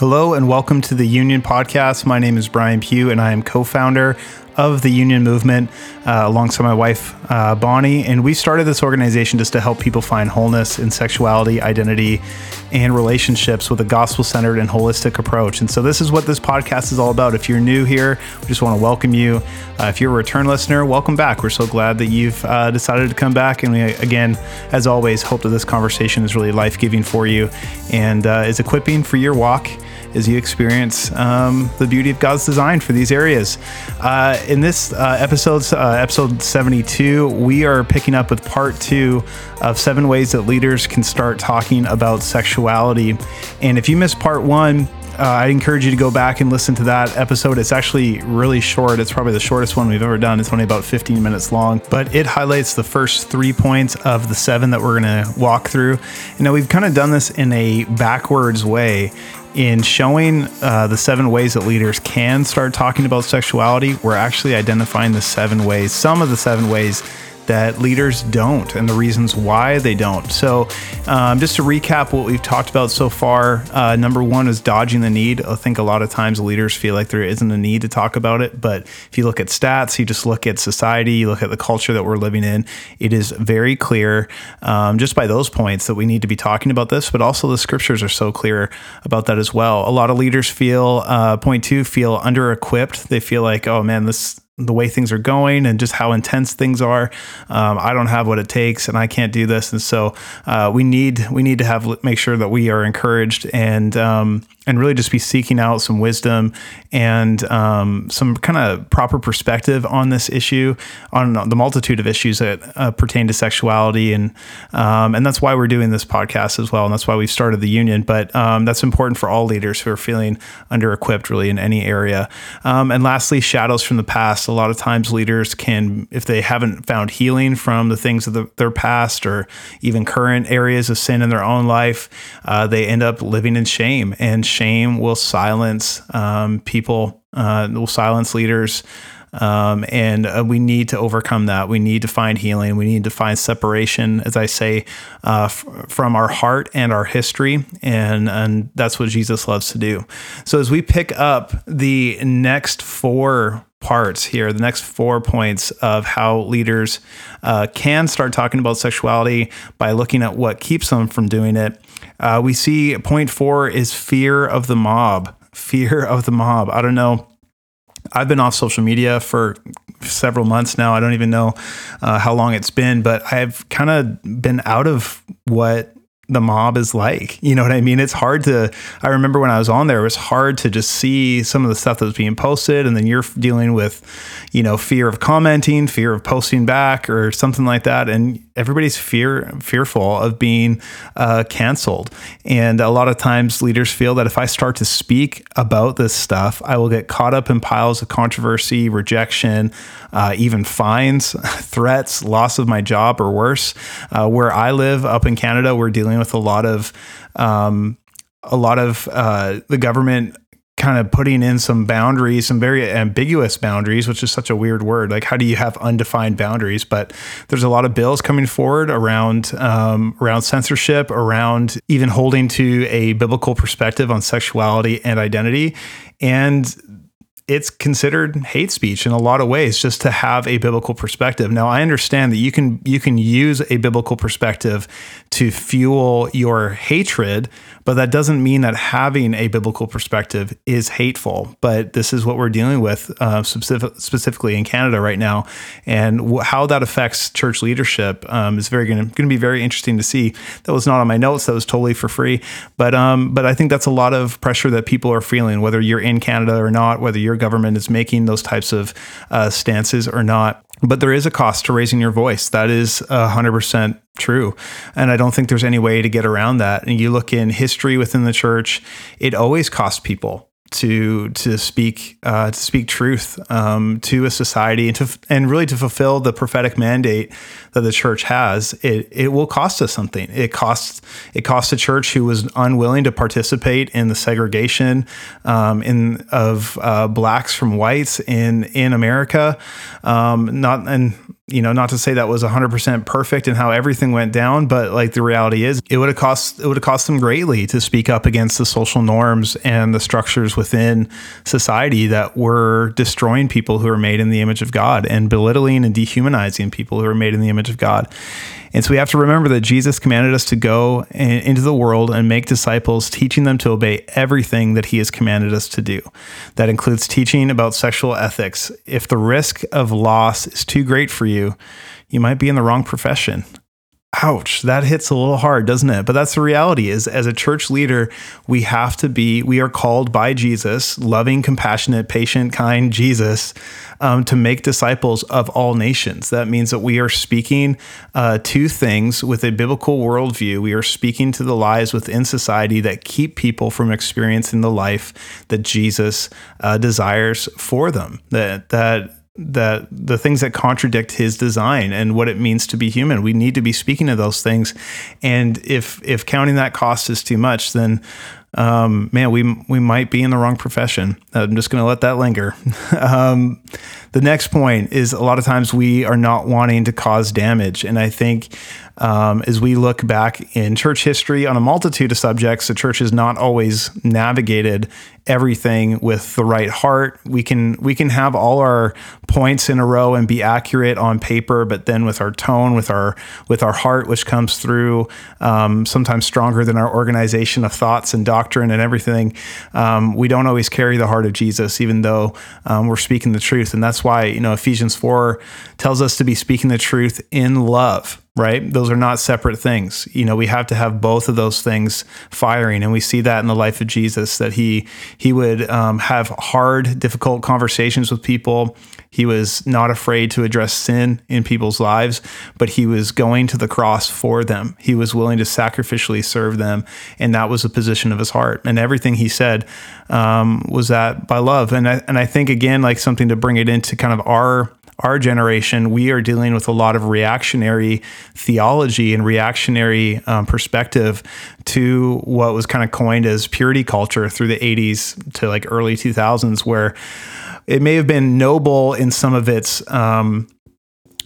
Hello and welcome to the Union Podcast. My name is Bryan Pugh and I am co founder of the union movement uh, alongside my wife, uh, Bonnie. And we started this organization just to help people find wholeness in sexuality, identity, and relationships with a gospel centered and holistic approach. And so, this is what this podcast is all about. If you're new here, we just want to welcome you. Uh, if you're a return listener, welcome back. We're so glad that you've uh, decided to come back. And we, again, as always, hope that this conversation is really life giving for you and uh, is equipping for your walk as you experience um, the beauty of God's design for these areas. Uh, in this uh, episode, uh, episode 72, we are picking up with part two of seven ways that leaders can start talking about sexuality. And if you missed part one, uh, I encourage you to go back and listen to that episode. It's actually really short. It's probably the shortest one we've ever done. It's only about 15 minutes long, but it highlights the first three points of the seven that we're going to walk through. You know, we've kind of done this in a backwards way in showing uh, the seven ways that leaders can start talking about sexuality, we're actually identifying the seven ways, some of the seven ways that leaders don't and the reasons why they don't. So, um, just to recap what we've talked about so far, uh, number one is dodging the need. I think a lot of times leaders feel like there isn't a need to talk about it. But if you look at stats, you just look at society, you look at the culture that we're living in, it is very clear um, just by those points that we need to be talking about this. But also, the scriptures are so clear about that as well. A lot of leaders feel, uh, point two, feel under equipped. They feel like, oh man, this the way things are going and just how intense things are. Um, I don't have what it takes, and I can't do this. And so uh, we need we need to have make sure that we are encouraged and um, and really just be seeking out some wisdom and um, some kind of proper perspective on this issue, on the multitude of issues that uh, pertain to sexuality, and um, and that's why we're doing this podcast as well, and that's why we've started the union. But um, that's important for all leaders who are feeling under equipped, really, in any area. Um, and lastly, shadows from the past. A lot of times, leaders can, if they haven't found healing from the things of the, their past or even current areas of sin in their own life, uh, they end up living in shame and shame will silence um, people, uh, will silence leaders. Um, and uh, we need to overcome that. We need to find healing. We need to find separation, as I say, uh, f- from our heart and our history. And, and that's what Jesus loves to do. So, as we pick up the next four parts here, the next four points of how leaders uh, can start talking about sexuality by looking at what keeps them from doing it. Uh, we see point four is fear of the mob. Fear of the mob. I don't know. I've been off social media for several months now. I don't even know uh, how long it's been, but I've kind of been out of what the mob is like. You know what I mean? It's hard to, I remember when I was on there, it was hard to just see some of the stuff that was being posted. And then you're dealing with, you know, fear of commenting, fear of posting back or something like that. And everybody's fear fearful of being uh, canceled, and a lot of times leaders feel that if I start to speak about this stuff, I will get caught up in piles of controversy, rejection, uh, even fines, threats, loss of my job, or worse. Uh, where I live up in Canada, we're dealing with a lot of um, a lot of uh, the government kind of putting in some boundaries, some very ambiguous boundaries, which is such a weird word. Like, how do you have undefined boundaries? But there's a lot of bills coming forward around um, around censorship, around even holding to a biblical perspective on sexuality and identity, and it's considered hate speech in a lot of ways just to have a biblical perspective. Now I understand that you can you can use a biblical perspective to fuel your hatred but that doesn't mean that having a biblical perspective is hateful. But this is what we're dealing with uh, specific, specifically in Canada right now, and how that affects church leadership um, is very going to be very interesting to see. That was not on my notes. That was totally for free. But um, but I think that's a lot of pressure that people are feeling, whether you're in Canada or not, whether your government is making those types of uh, stances or not but there is a cost to raising your voice. That is 100% true. And I don't think there's any way to get around that. And you look in history within the church, it always costs people to to speak uh, to speak truth um, to a society and to and really to fulfill the prophetic mandate that the church has. It it will cost us something. It costs it costs a church who was unwilling to participate in the segregation um, in of uh, blacks from whites in in America. Um, not and you know, not to say that was 100% perfect in how everything went down, but like the reality is it would have cost it would have cost them greatly to speak up against the social norms and the structures within society that were destroying people who are made in the image of God and belittling and dehumanizing people who are made in the image of God. And so we have to remember that Jesus commanded us to go into the world and make disciples, teaching them to obey everything that he has commanded us to do. That includes teaching about sexual ethics. If the risk of loss is too great for you, you might be in the wrong profession ouch that hits a little hard doesn't it? But that's the reality is as a church leader we have to be we are called by jesus loving compassionate patient kind jesus um, to make disciples of all nations. That means that we are speaking uh, to things with a biblical worldview. We are speaking to the lies within society that keep people from experiencing the life that jesus uh, desires for them. That that that the things that contradict his design and what it means to be human. We need to be speaking of those things. And if if counting that cost is too much, then um, man, we we might be in the wrong profession. I'm just going to let that linger. um, the next point is a lot of times we are not wanting to cause damage, and I think um, as we look back in church history on a multitude of subjects, the church has not always navigated everything with the right heart. We can we can have all our points in a row and be accurate on paper, but then with our tone, with our with our heart, which comes through um, sometimes stronger than our organization of thoughts and doctrine and everything, um, we don't always carry the heart of Jesus, even though um, we're speaking the truth. And that's why you know Ephesians four tells us to be speaking the truth in love right? Those are not separate things. You know, we have to have both of those things firing, and we see that in the life of Jesus that he he would um, have hard, difficult conversations with people. He was not afraid to address sin in people's lives, but he was going to the cross for them. He was willing to sacrificially serve them, and that was the position of his heart. And everything he said um, was that by love. And I, and I think again, like something to bring it into kind of our our generation, we are dealing with a lot of reactionary theology and reactionary um, perspective to what was kind of coined as purity culture through the 80s to like early 2000s, where it may have been noble in some of its um,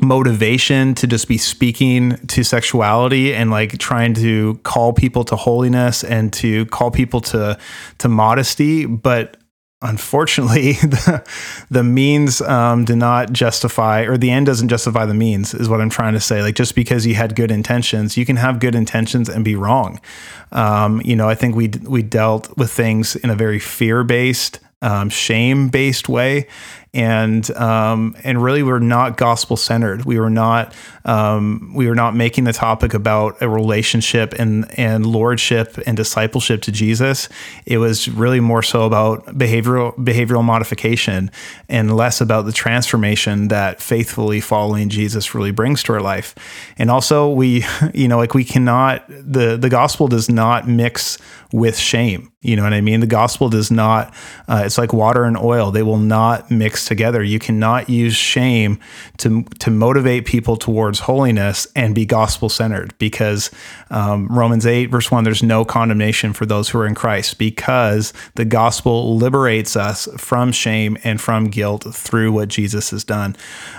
motivation to just be speaking to sexuality and like trying to call people to holiness and to call people to to modesty but unfortunately, the, the means um, do not justify, or the end doesn't justify the means, is what I'm trying to say. Like, just because you had good intentions, you can have good intentions and be wrong. Um, you know, I think we we dealt with things in a very fear based, um, shame based way, and um, and really we're not gospel centered. We were not um, we were not making the topic about a relationship and and lordship and discipleship to Jesus. It was really more so about behavioral behavioral modification and less about the transformation that faithfully following Jesus really brings to our life. And also we you know like we cannot the the gospel does not mix with shame. You know what I mean? The gospel does not, uh, it's like water and oil. They will not mix together. You cannot use shame to, to motivate people towards holiness and be gospel centered because um, Romans 8, verse 1, there's no condemnation for those who are in Christ because the gospel liberates us from shame and from guilt through what Jesus has done.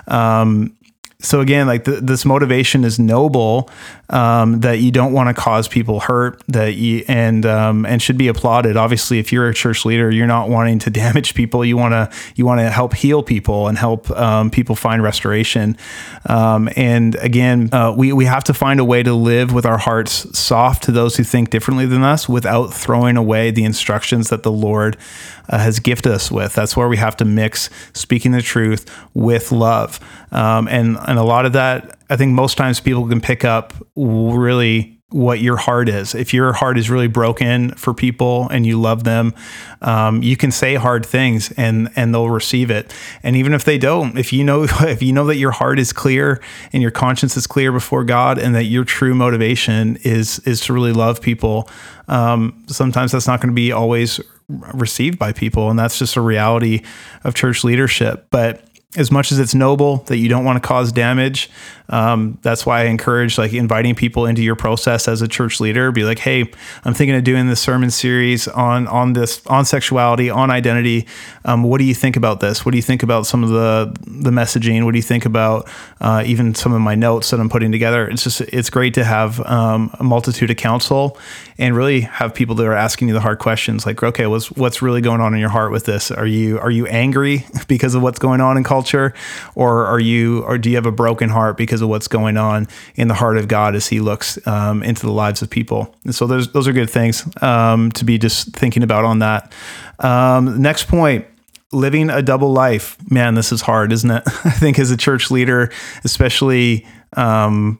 Um, so again, like this motivation is noble, um, that you don't want to cause people hurt, that you and um, and should be applauded. Obviously, if you're a church leader, you're not wanting to damage people. You want to you want to help heal people and help um, people find restoration. Um, and again, uh, we we have to find a way to live with our hearts soft to those who think differently than us, without throwing away the instructions that the Lord uh, has gifted us with. That's where we have to mix speaking the truth with love. Um, and, and a lot of that, I think most times people can pick up really what your heart is. If your heart is really broken for people and you love them, um, you can say hard things and and they'll receive it. And even if they don't, if you know if you know that your heart is clear and your conscience is clear before God, and that your true motivation is is to really love people, um, sometimes that's not going to be always received by people, and that's just a reality of church leadership. But as much as it's noble that you don't want to cause damage, Um, that's why I encourage like inviting people into your process as a church leader. Be like, hey, I'm thinking of doing this sermon series on on this on sexuality, on identity. Um, what do you think about this? What do you think about some of the the messaging? What do you think about uh, even some of my notes that I'm putting together? It's just it's great to have um, a multitude of counsel and really have people that are asking you the hard questions like okay what's what's really going on in your heart with this are you are you angry because of what's going on in culture or are you or do you have a broken heart because of what's going on in the heart of God as he looks um, into the lives of people. And so those those are good things um, to be just thinking about on that. Um, next point living a double life. Man this is hard isn't it? I think as a church leader especially um,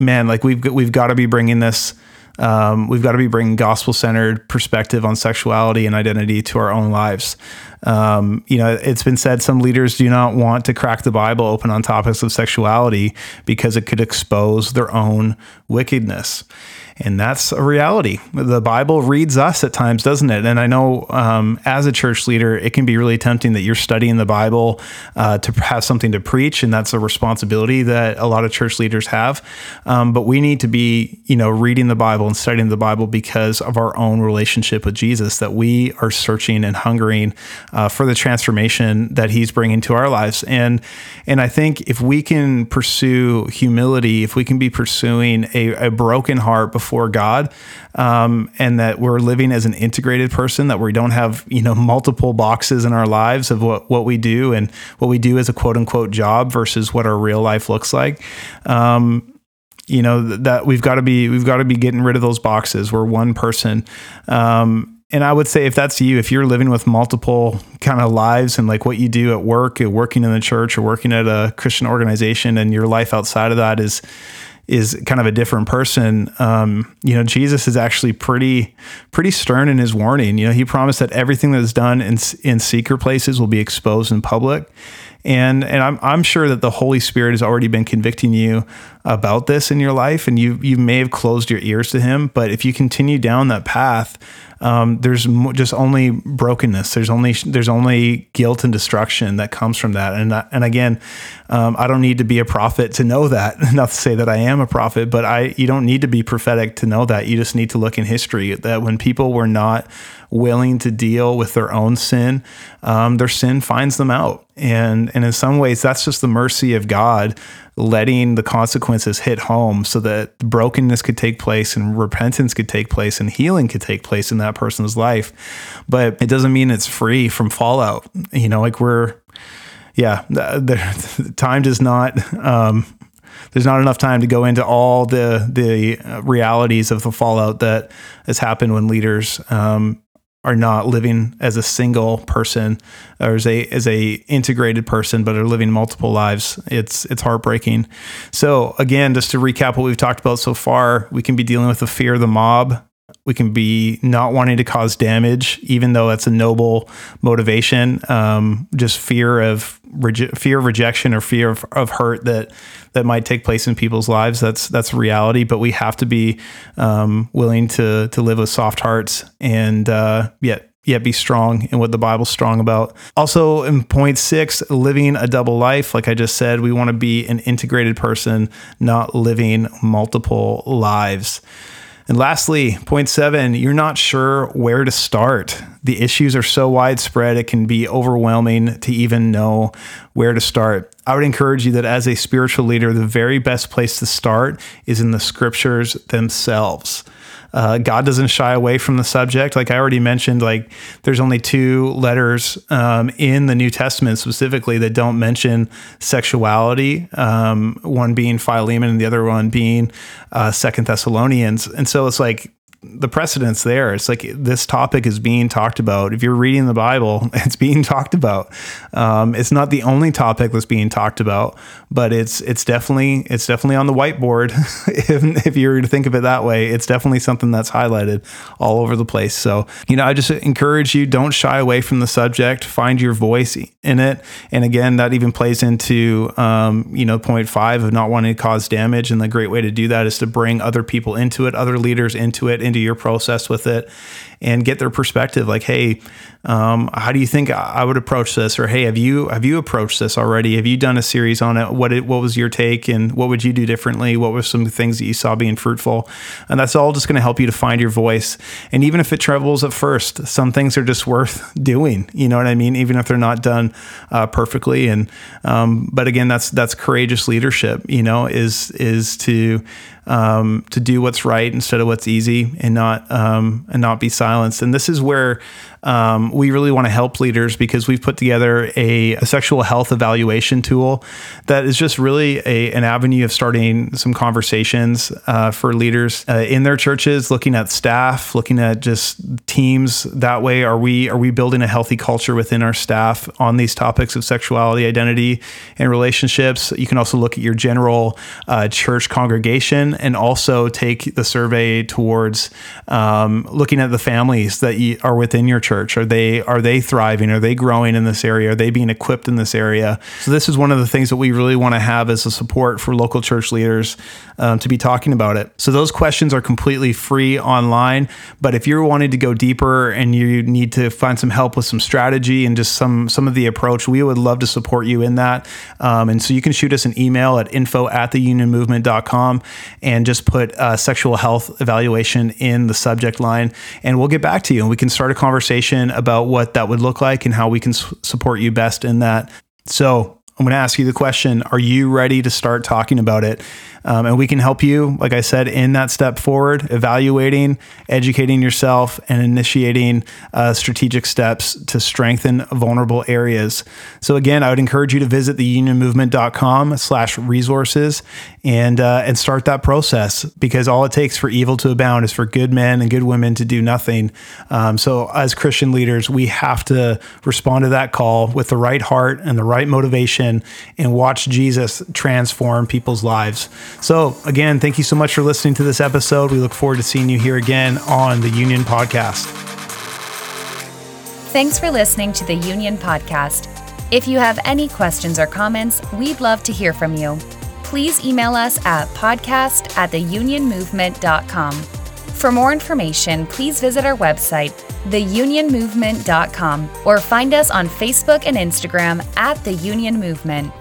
man like we've we've got to be bringing this um, we've got to be bringing gospel centered perspective on sexuality and identity to our own lives. Um, you know, it's been said some leaders do not want to crack the Bible open on topics of sexuality because it could expose their own wickedness. And that's a reality. The Bible reads us at times, doesn't it? And I know um, as a church leader, it can be really tempting that you're studying the Bible uh, to have something to preach, and that's a responsibility that a lot of church leaders have. Um, but we need to be, you know, reading the Bible and studying the Bible because of our own relationship with Jesus, that we are searching and hungering uh, for the transformation that He's bringing to our lives. And and I think if we can pursue humility, if we can be pursuing a, a broken heart before God, um, and that we're living as an integrated person, that we don't have you know multiple boxes in our lives of what what we do and what we do as a quote unquote job versus what our real life looks like. Um, you know that we've got to be we've got to be getting rid of those boxes. We're one person. Um, and I would say if that's you, if you're living with multiple kind of lives and like what you do at work, working in the church or working at a Christian organization, and your life outside of that is is kind of a different person. Um, you know, Jesus is actually pretty pretty stern in his warning. You know, he promised that everything that is done in in secret places will be exposed in public. And and I'm I'm sure that the Holy Spirit has already been convicting you about this in your life, and you you may have closed your ears to Him. But if you continue down that path, um, there's just only brokenness. There's only there's only guilt and destruction that comes from that. And and again, um, I don't need to be a prophet to know that. Not to say that I am a prophet, but I you don't need to be prophetic to know that. You just need to look in history that when people were not willing to deal with their own sin, um, their sin finds them out. And and in some ways, that's just the mercy of God letting the consequences hit home so that brokenness could take place and repentance could take place and healing could take place in that person's life. But it doesn't mean it's free from fallout. You know, like we're, yeah, the, the time does not, um, there's not enough time to go into all the the realities of the fallout that has happened when leaders um, are not living as a single person or as a as a integrated person but are living multiple lives. It's it's heartbreaking. So again just to recap what we've talked about so far we can be dealing with the fear of the mob we can be not wanting to cause damage even though that's a noble motivation um, just fear of fear of rejection or fear of, of hurt that that might take place in people's lives. That's that's reality, but we have to be um, willing to to live with soft hearts and uh, yet yet be strong in what the Bible's strong about. Also, in point six, living a double life. Like I just said, we want to be an integrated person, not living multiple lives. And lastly, point seven, you're not sure where to start. The issues are so widespread, it can be overwhelming to even know where to start. I would encourage you that as a spiritual leader, the very best place to start is in the scriptures themselves. Uh, God doesn't shy away from the subject. Like I already mentioned, like there's only two letters um, in the New Testament specifically that don't mention sexuality. Um, one being Philemon, and the other one being uh, Second Thessalonians. And so it's like the precedence there. It's like this topic is being talked about. If you're reading the Bible, it's being talked about. Um, it's not the only topic that's being talked about, but it's it's definitely it's definitely on the whiteboard. if, if you were to think of it that way, it's definitely something that's highlighted all over the place. So you know, I just encourage you don't shy away from the subject. Find your voice in it. And again, that even plays into, um, you know, point five of not wanting to cause damage. And the great way to do that is to bring other people into it, other leaders into it, into your process with it and get their perspective. Like, hey, um, how do you think I would approach this? Or hey, have you have you approached this already? Have you done a series on it? What it, what was your take, and what would you do differently? What were some things that you saw being fruitful? And that's all just going to help you to find your voice. And even if it troubles at first, some things are just worth doing. You know what I mean? Even if they're not done uh, perfectly. And um, but again, that's that's courageous leadership. You know, is is to um, to do what's right instead of what's easy and not um, and not be silenced. And this is where um, we really want to help leaders because we've put together a, a sexual health evaluation tool that is just really a, an avenue of starting some conversations uh, for leaders uh, in their churches, looking at staff, looking at just teams. That way, are we are we building a healthy culture within our staff on these topics of sexuality, identity, and relationships? You can also look at your general uh, church congregation and also take the survey towards um, looking at the families that you, are within your church church? Are they are they thriving? Are they growing in this area? Are they being equipped in this area? So this is one of the things that we really want to have as a support for local church leaders um, to be talking about it. So those questions are completely free online. But if you're wanting to go deeper and you need to find some help with some strategy and just some some of the approach, we would love to support you in that. Um, and so you can shoot us an email at info at theunionmovement.com and just put uh, sexual health evaluation in the subject line, and we'll get back to you and we can start a conversation conversation about what that would look like and how we can support you best in that. So, I'm going to ask you the question Are you ready to start talking about it? Um, and we can help you, like I said, in that step forward, evaluating, educating yourself, and initiating uh, strategic steps to strengthen vulnerable areas. So again, I would encourage you to visit theunionmovement.com slash resources and uh, and start that process because all it takes for evil to abound is for good men and good women to do nothing. Um, so as Christian leaders, we have to respond to that call with the right heart and the right motivation and watch Jesus transform people's lives. So, again, thank you so much for listening to this episode. We look forward to seeing you here again on the Union Podcast. Thanks for listening to the Union Podcast. If you have any questions or comments, we'd love to hear from you. Please email us at podcast at theunionmovement.com. For more information, please visit our website, theunionmovement.com, or find us on Facebook and Instagram at The Union Movement.